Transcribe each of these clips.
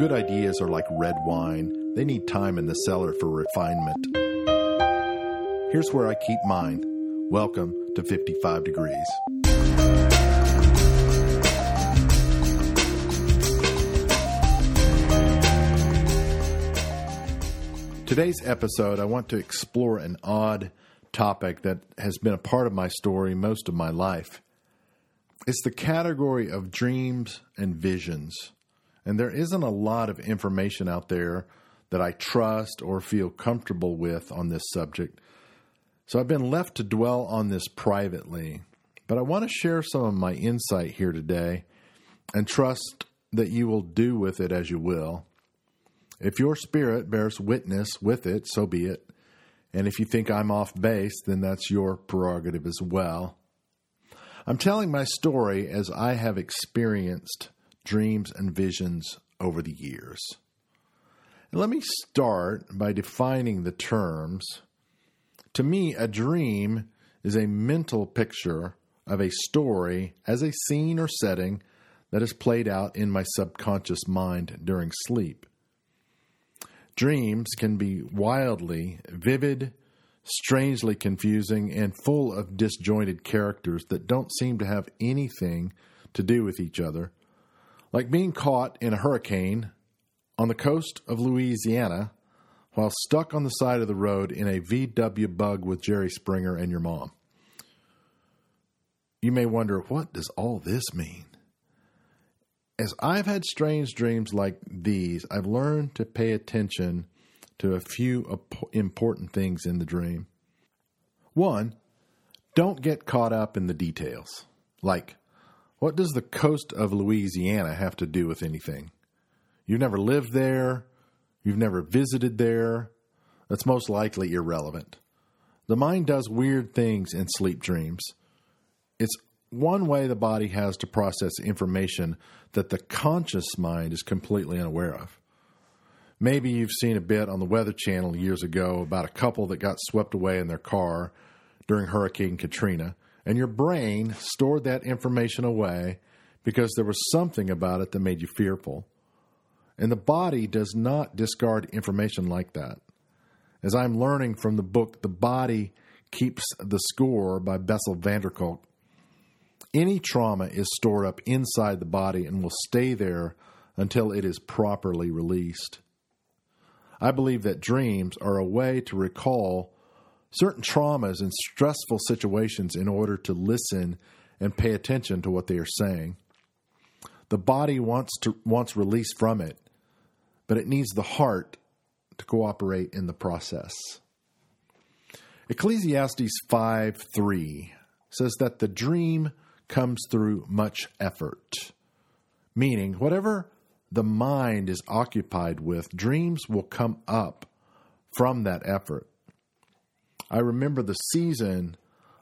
Good ideas are like red wine, they need time in the cellar for refinement. Here's where I keep mine. Welcome to 55 Degrees. Today's episode, I want to explore an odd topic that has been a part of my story most of my life. It's the category of dreams and visions. And there isn't a lot of information out there that I trust or feel comfortable with on this subject. So I've been left to dwell on this privately. But I want to share some of my insight here today and trust that you will do with it as you will. If your spirit bears witness with it, so be it. And if you think I'm off base, then that's your prerogative as well. I'm telling my story as I have experienced dreams and visions over the years. Let me start by defining the terms. To me, a dream is a mental picture of a story as a scene or setting that is played out in my subconscious mind during sleep. Dreams can be wildly vivid, strangely confusing, and full of disjointed characters that don't seem to have anything to do with each other. Like being caught in a hurricane on the coast of Louisiana while stuck on the side of the road in a VW bug with Jerry Springer and your mom. You may wonder, what does all this mean? as I've had strange dreams like these, I've learned to pay attention to a few important things in the dream. One, don't get caught up in the details. Like, what does the coast of Louisiana have to do with anything? You've never lived there, you've never visited there. That's most likely irrelevant. The mind does weird things in sleep dreams. It's one way the body has to process information that the conscious mind is completely unaware of. Maybe you've seen a bit on the Weather Channel years ago about a couple that got swept away in their car during Hurricane Katrina, and your brain stored that information away because there was something about it that made you fearful. And the body does not discard information like that. As I'm learning from the book The Body Keeps the Score by Bessel van der Kolk, any trauma is stored up inside the body and will stay there until it is properly released. I believe that dreams are a way to recall certain traumas and stressful situations in order to listen and pay attention to what they are saying. The body wants to wants release from it, but it needs the heart to cooperate in the process. Ecclesiastes 5 3 says that the dream comes through much effort. Meaning, whatever the mind is occupied with, dreams will come up from that effort. I remember the season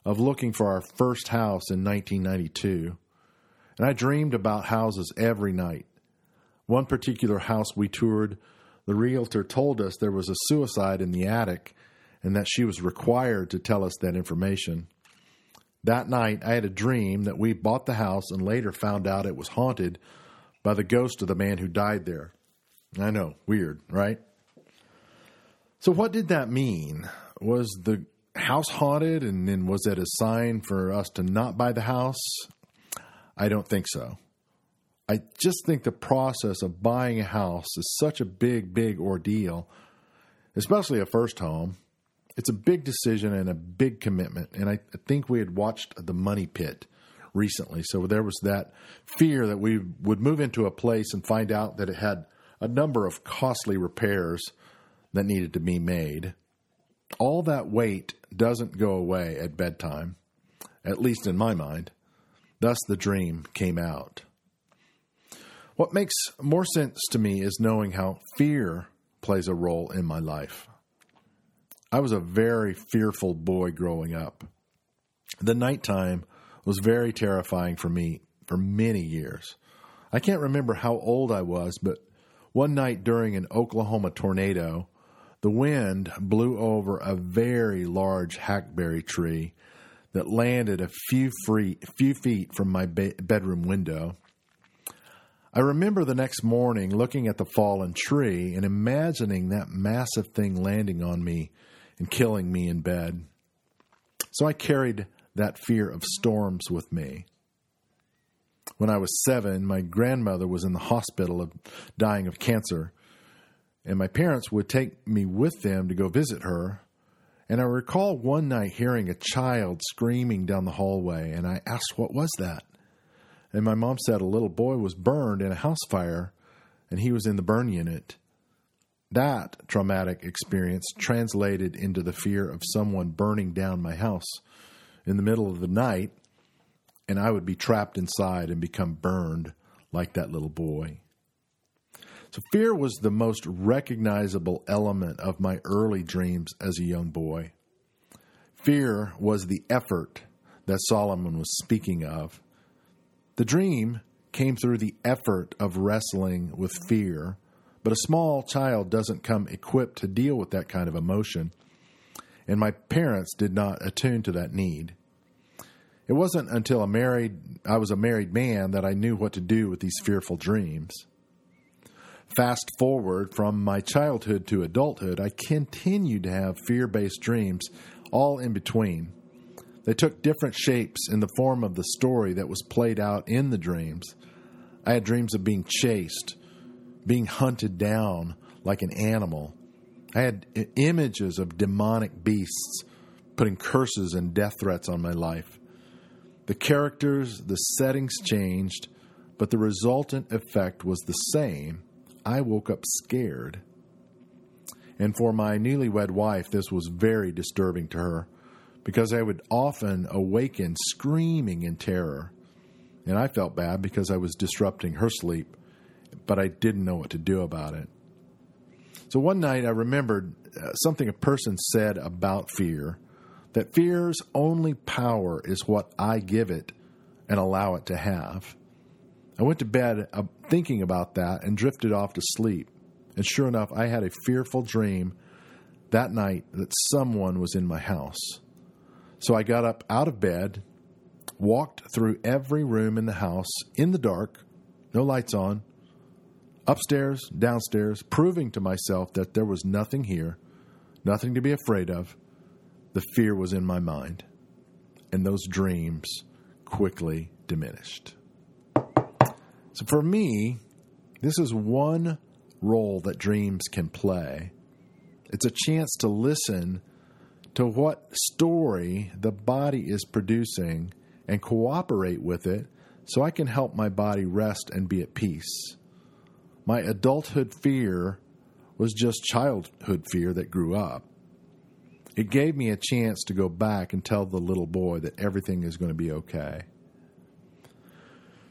of looking for our first house in 1992, and I dreamed about houses every night. One particular house we toured, the realtor told us there was a suicide in the attic and that she was required to tell us that information. That night, I had a dream that we bought the house and later found out it was haunted by the ghost of the man who died there. I know, weird, right? So, what did that mean? Was the house haunted and then was that a sign for us to not buy the house? I don't think so. I just think the process of buying a house is such a big, big ordeal, especially a first home it's a big decision and a big commitment. And I, think we had watched The Money Pit recently. So there was that fear that we would move into a place and find out that it had a number of costly repairs that needed to be made. All that weight doesn't go away at bedtime, at least in my mind. Thus, the dream came out. What makes more sense to me is knowing how fear plays a role in my life. I was a very fearful boy growing up. The nighttime was very terrifying for me for many years. I can't remember how old I was, but one night during an Oklahoma tornado, the wind blew over a very large hackberry tree that landed a few, free, few feet from my ba- bedroom window. I remember the next morning looking at the fallen tree and imagining that massive thing landing on me and killing me in bed. So I carried that fear of storms with me. When I was seven, my grandmother was in the hospital of dying of cancer, and my parents would take me with them to go visit her. And I recall one night hearing a child screaming down the hallway, and I asked, What was that? And my mom said a little boy was burned in a house fire, and he was in the burn unit. That traumatic experience translated into the fear of someone burning down my house in the middle of the night, and I would be trapped inside and become burned like that little boy. So, fear was the most recognizable element of my early dreams as a young boy. Fear was the effort that Solomon was speaking of. The dream came through the effort of wrestling with fear but a small child doesn't come equipped to deal with that kind of emotion, and my parents did not attune to that need. It wasn't until married I was a married man that I knew what to do with these fearful dreams. Fast forward from my childhood to adulthood, I continued to have fear-based dreams all in between. They took different shapes in the form of the story that was played out in the dreams. I had dreams of being chased, being hunted down like an animal. I had images of demonic beasts putting curses and death threats on my life. The characters, the settings changed, but the resultant effect was the same. I woke up scared. And for my newlywed wife, this was very disturbing to her because I would often awaken screaming in terror. And I felt bad because I was disrupting her sleep but I didn't know what to do about it. So one night I remembered uh, something a person said about fear that fear's only power is what I give it and allow it to have. I went to bed uh, thinking about that and drifted off to sleep. And sure enough, I had a fearful dream that night that someone was in my house. So I got up out of bed, walked through every room in the house in the dark, no lights on, upstairs, downstairs, proving to myself that there was nothing here, nothing to be afraid of. The fear was in my mind, and those dreams quickly diminished. So for me, this is one role that dreams can play. It's a chance to listen to what story the body is producing and cooperate with it so I can help my body rest and be at peace. My adulthood fear was just childhood fear that grew up. It gave me a chance to go back and tell the little boy that everything is going to be okay.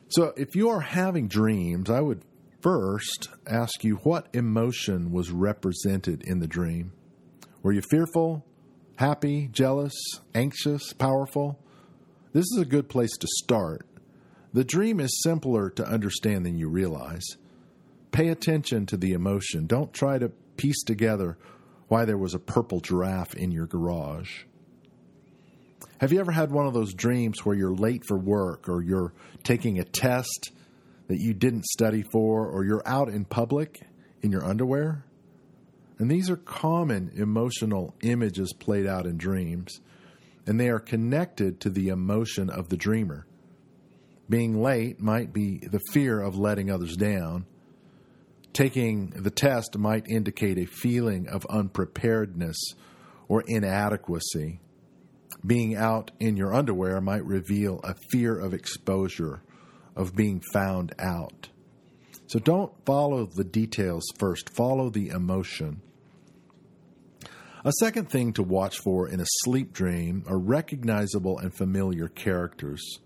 So, if you are having dreams, I would first ask you what emotion was represented in the dream. Were you fearful, happy, jealous, anxious, powerful? This is a good place to start. The dream is simpler to understand than you realize. Pay attention to the emotion. Don't try to piece together why there was a purple giraffe in your garage. Have you ever had one of those dreams where you're late for work or you're taking a test that you didn't study for or you're out in public in your underwear? And these are common emotional images played out in dreams, and they are connected to the emotion of the dreamer. Being late might be the fear of letting others down Taking the test might indicate a feeling of unpreparedness or inadequacy. Being out in your underwear might reveal a fear of exposure, of being found out. So don't follow the details first, follow the emotion. A second thing to watch for in a sleep dream are recognizable and familiar characters.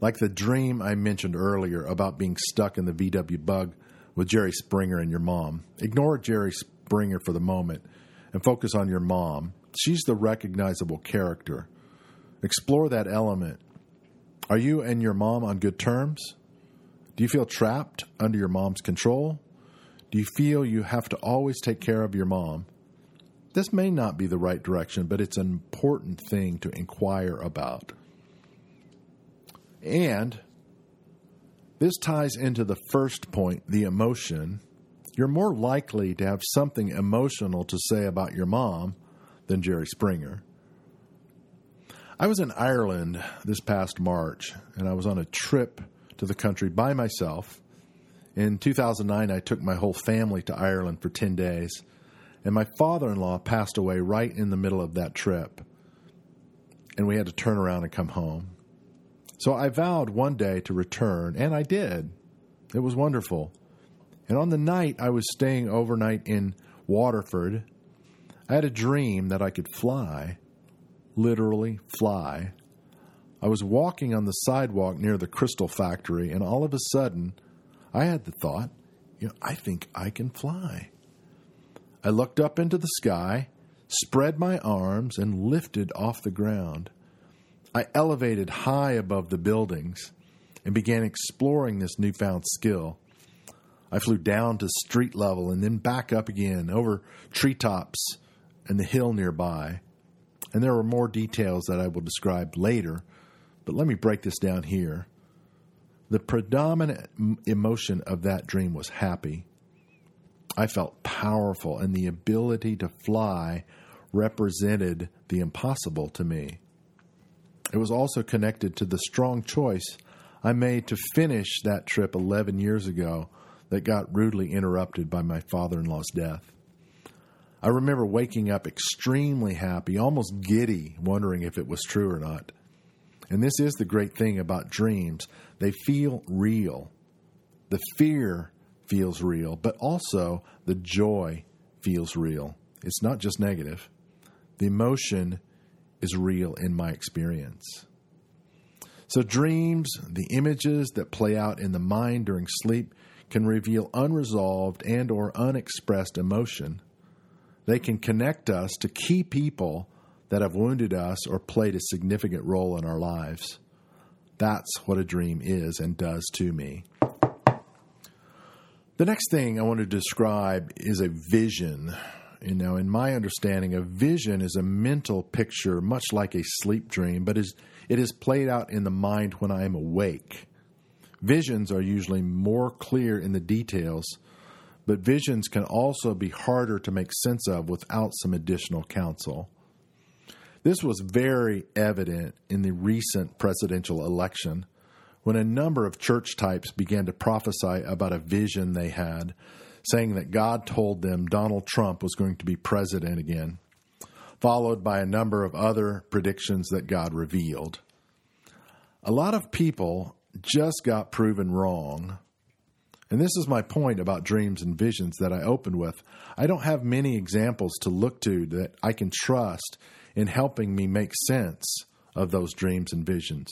Like the dream I mentioned earlier about being stuck in the VW bug with Jerry Springer and your mom. Ignore Jerry Springer for the moment and focus on your mom. She's the recognizable character. Explore that element. Are you and your mom on good terms? Do you feel trapped under your mom's control? Do you feel you have to always take care of your mom? This may not be the right direction, but it's an important thing to inquire about. And This ties into the first point, the emotion. You're more likely to have something emotional to say about your mom than Jerry Springer. I was in Ireland this past March, and I was on a trip to the country by myself. In 2009, I took my whole family to Ireland for 10 days, and my father in law passed away right in the middle of that trip, and we had to turn around and come home. So I vowed one day to return, and I did. It was wonderful. And on the night I was staying overnight in Waterford, I had a dream that I could fly, literally fly. I was walking on the sidewalk near the crystal factory, and all of a sudden, I had the thought, you know, I think I can fly. I looked up into the sky, spread my arms, and lifted off the ground. I elevated high above the buildings and began exploring this newfound skill. I flew down to street level and then back up again over treetops and the hill nearby. And there are more details that I will describe later, but let me break this down here. The predominant emotion of that dream was happy. I felt powerful, and the ability to fly represented the impossible to me. It was also connected to the strong choice I made to finish that trip 11 years ago that got rudely interrupted by my father in law's death. I remember waking up extremely happy, almost giddy, wondering if it was true or not. And this is the great thing about dreams they feel real. The fear feels real, but also the joy feels real. It's not just negative. The emotion is real in my experience. So, dreams, the images that play out in the mind during sleep, can reveal unresolved and or unexpressed emotion. They can connect us to key people that have wounded us or played a significant role in our lives. That's what a dream is and does to me. The next thing I want to describe is a vision. You know, in my understanding, a vision is a mental picture, much like a sleep dream, but is it is played out in the mind when I am awake. Visions are usually more clear in the details, but visions can also be harder to make sense of without some additional counsel. This was very evident in the recent presidential election when a number of church types began to prophesy about a vision they had saying that God told them Donald Trump was going to be president again, followed by a number of other predictions that God revealed. A lot of people just got proven wrong. And this is my point about dreams and visions that I opened with. I don't have many examples to look to that I can trust in helping me make sense of those dreams and visions.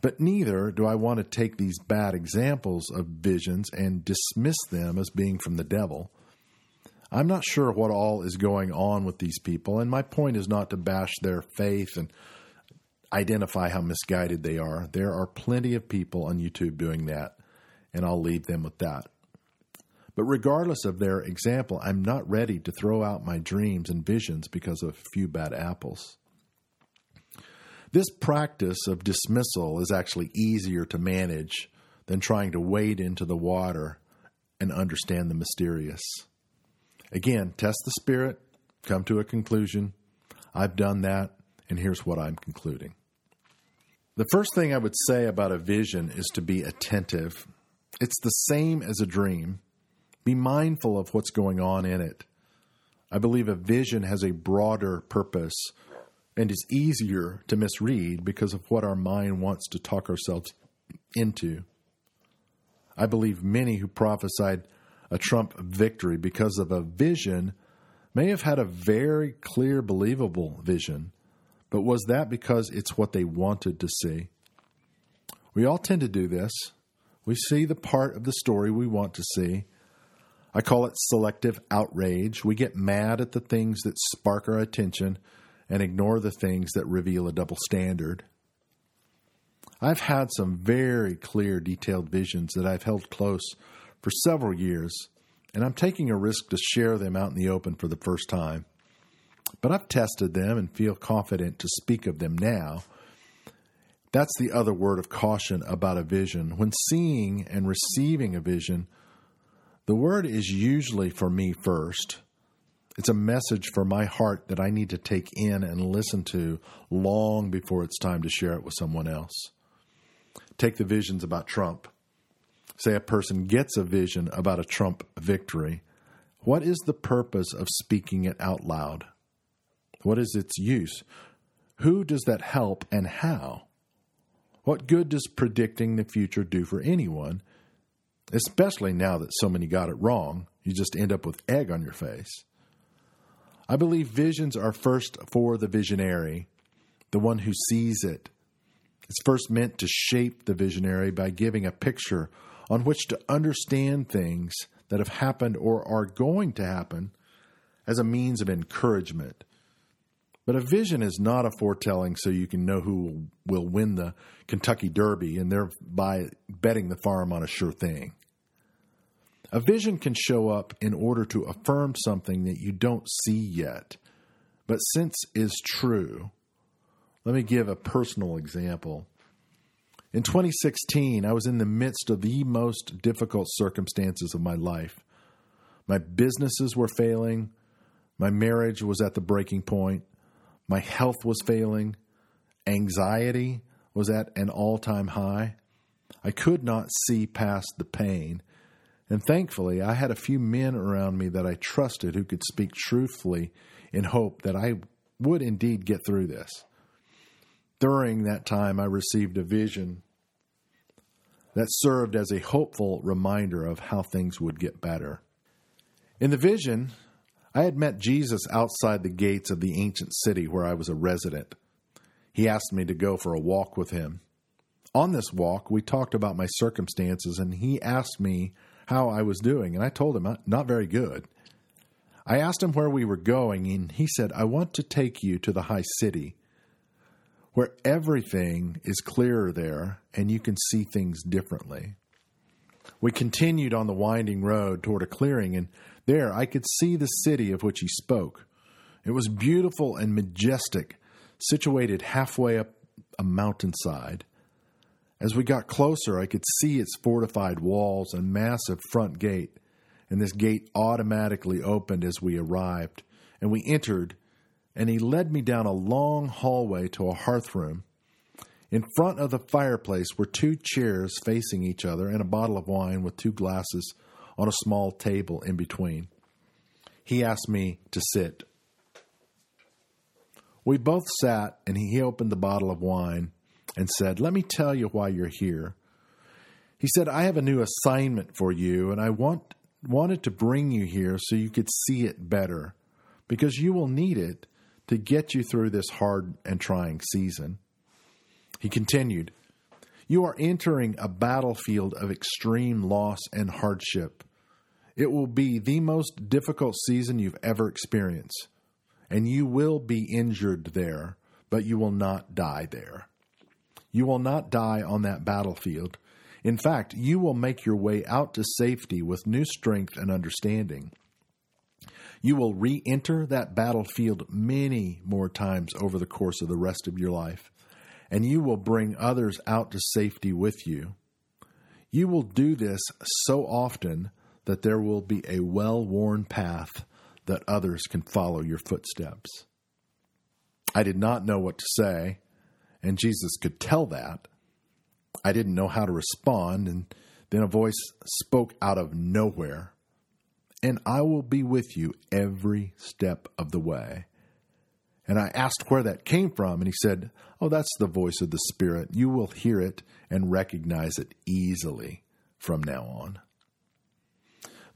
But neither do I want to take these bad examples of visions and dismiss them as being from the devil. I'm not sure what all is going on with these people, and my point is not to bash their faith and identify how misguided they are. There are plenty of people on YouTube doing that, and I'll leave them with that. But regardless of their example, I'm not ready to throw out my dreams and visions because of a few bad apples. This practice of dismissal is actually easier to manage than trying to wade into the water and understand the mysterious. Again, test the spirit, come to a conclusion. I've done that, and here's what I'm concluding. The first thing I would say about a vision is to be attentive. It's the same as a dream. Be mindful of what's going on in it. I believe a vision has a broader purpose and is easier to misread because of what our mind wants to talk ourselves into. I believe many who prophesied a Trump victory because of a vision may have had a very clear, believable vision, but was that because it's what they wanted to see? We all tend to do this. We see the part of the story we want to see. I call it selective outrage. We get mad at the things that spark our attention and ignore the things that reveal a double standard. I've had some very clear, detailed visions that I've held close for several years, and I'm taking a risk to share them out in the open for the first time. But I've tested them and feel confident to speak of them now. That's the other word of caution about a vision. When seeing and receiving a vision, the word is usually for me first. It's a message for my heart that I need to take in and listen to long before it's time to share it with someone else. Take the visions about Trump. Say a person gets a vision about a Trump victory. What is the purpose of speaking it out loud? What is its use? Who does that help and how? What good does predicting the future do for anyone, especially now that so many got it wrong? You just end up with egg on your face. I believe visions are first for the visionary, the one who sees it. It's first meant to shape the visionary by giving a picture on which to understand things that have happened or are going to happen as a means of encouragement. But a vision is not a foretelling so you can know who will win the Kentucky Derby and thereby betting the farm on a sure thing. A vision can show up in order to affirm something that you don't see yet, but since is true. Let me give a personal example. In 2016, I was in the midst of the most difficult circumstances of my life. My businesses were failing, my marriage was at the breaking point, my health was failing, anxiety was at an all time high. I could not see past the pain and thankfully, I had a few men around me that I trusted who could speak truthfully in hope that I would indeed get through this. During that time, I received a vision that served as a hopeful reminder of how things would get better. In the vision, I had met Jesus outside the gates of the ancient city where I was a resident. He asked me to go for a walk with him. On this walk, we talked about my circumstances, and he asked me how I was doing, and I told him, uh, not very good. I asked him where we were going, and he said, I want to take you to the high city where everything is clearer there and you can see things differently. We continued on the winding road toward a clearing, and there I could see the city of which he spoke. It was beautiful and majestic, situated halfway up a mountainside. As we got closer, I could see its fortified walls and massive front gate, and this gate automatically opened as we arrived. And we entered, and he led me down a long hallway to a hearth room. In front of the fireplace were two chairs facing each other and a bottle of wine with two glasses on a small table in between. He asked me to sit. We both sat, and he opened the bottle of wine and said, Let me tell you why you're here. He said, I have a new assignment for you, and I want, wanted to bring you here so you could see it better, because you will need it to get you through this hard and trying season. He continued, You are entering a battlefield of extreme loss and hardship. It will be the most difficult season you've ever experienced, and you will be injured there, but you will not die there. You will not die on that battlefield. In fact, you will make your way out to safety with new strength and understanding. You will re enter that battlefield many more times over the course of the rest of your life, and you will bring others out to safety with you. You will do this so often that there will be a well worn path that others can follow your footsteps. I did not know what to say and Jesus could tell that. I didn't know how to respond, and then a voice spoke out of nowhere And I will be with you every step of the way. And I asked where that came from, and he said, Oh, that's the voice of the Spirit. You will hear it and recognize it easily from now on.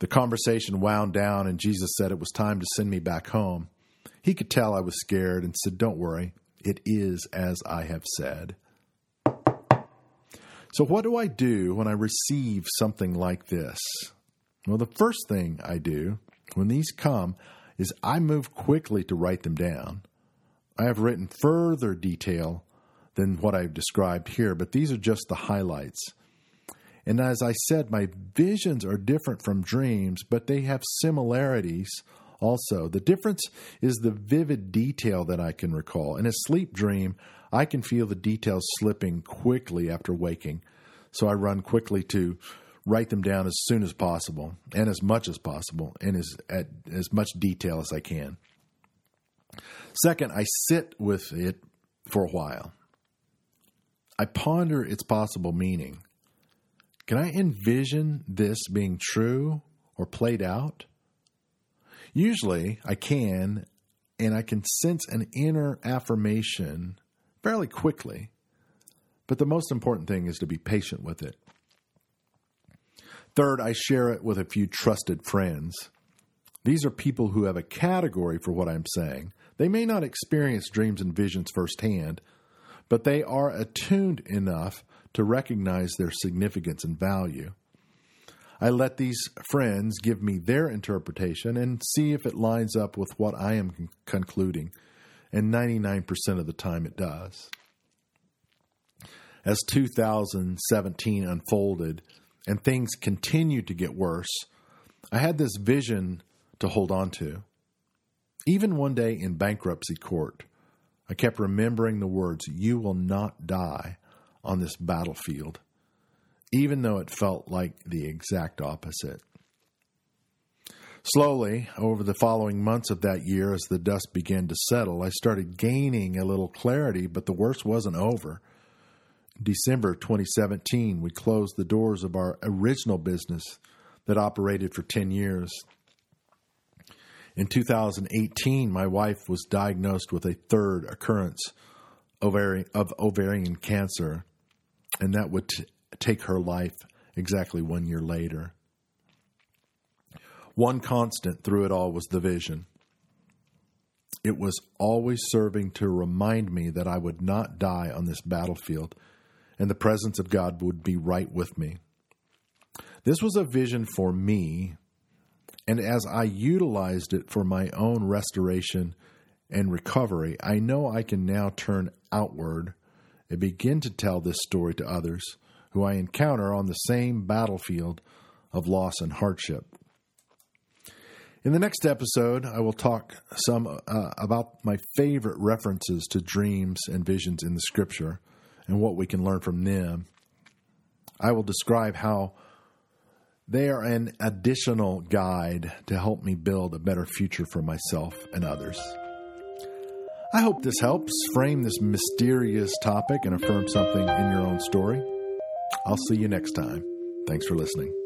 The conversation wound down, and Jesus said it was time to send me back home. He could tell I was scared and said, Don't worry, it is as I have said. So, what do I do when I receive something like this? Well, the first thing I do when these come is I move quickly to write them down. I have written further detail than what I've described here, but these are just the highlights. And as I said, my visions are different from dreams, but they have similarities, also. The difference is the vivid detail that I can recall. In a sleep dream, I can feel the details slipping quickly after waking. So I run quickly to write them down as soon as possible and as much as possible and as at as much detail as I can. Second, I sit with it for a while. I ponder its possible meaning. Can I envision this being true or played out? Usually I can, and I can sense an inner affirmation fairly quickly. But the most important thing is to be patient with it. Third, I share it with a few trusted friends. These are people who have a category for what I'm saying. They may not experience dreams and visions firsthand, but they are attuned enough to recognize their significance and value. I let these friends give me their interpretation and see if it lines up with what I am con- concluding, and 99% of the time it does. As 2017 unfolded and things continued to get worse, I had this vision to hold on to. Even one day in bankruptcy court, I kept remembering the words, You will not die on this battlefield, even though it felt like the exact opposite. Slowly, over the following months of that year, as the dust began to settle, I started gaining a little clarity, but the worst wasn't over. December 2017, we closed the doors of our original business that operated for 10 years. In 2018, my wife was diagnosed with a third occurrence of ovarian cancer, and that would t- take her life exactly one year later. One constant through it all was the vision. It was always serving to remind me that I would not die on this battlefield and the presence of God would be right with me. This was a vision for me, and as I utilized it for my own restoration and recovery, I know I can now turn outward and begin to tell this story to others who I encounter on the same battlefield of loss and hardship. In the next episode, I will talk some uh, about my favorite references to dreams and visions in the scripture and what we can learn from them. I will describe how they are an additional guide to help me build a better future for myself and others. I hope this helps frame this mysterious topic and affirm something in your own story. I'll see you next time. Thanks for listening.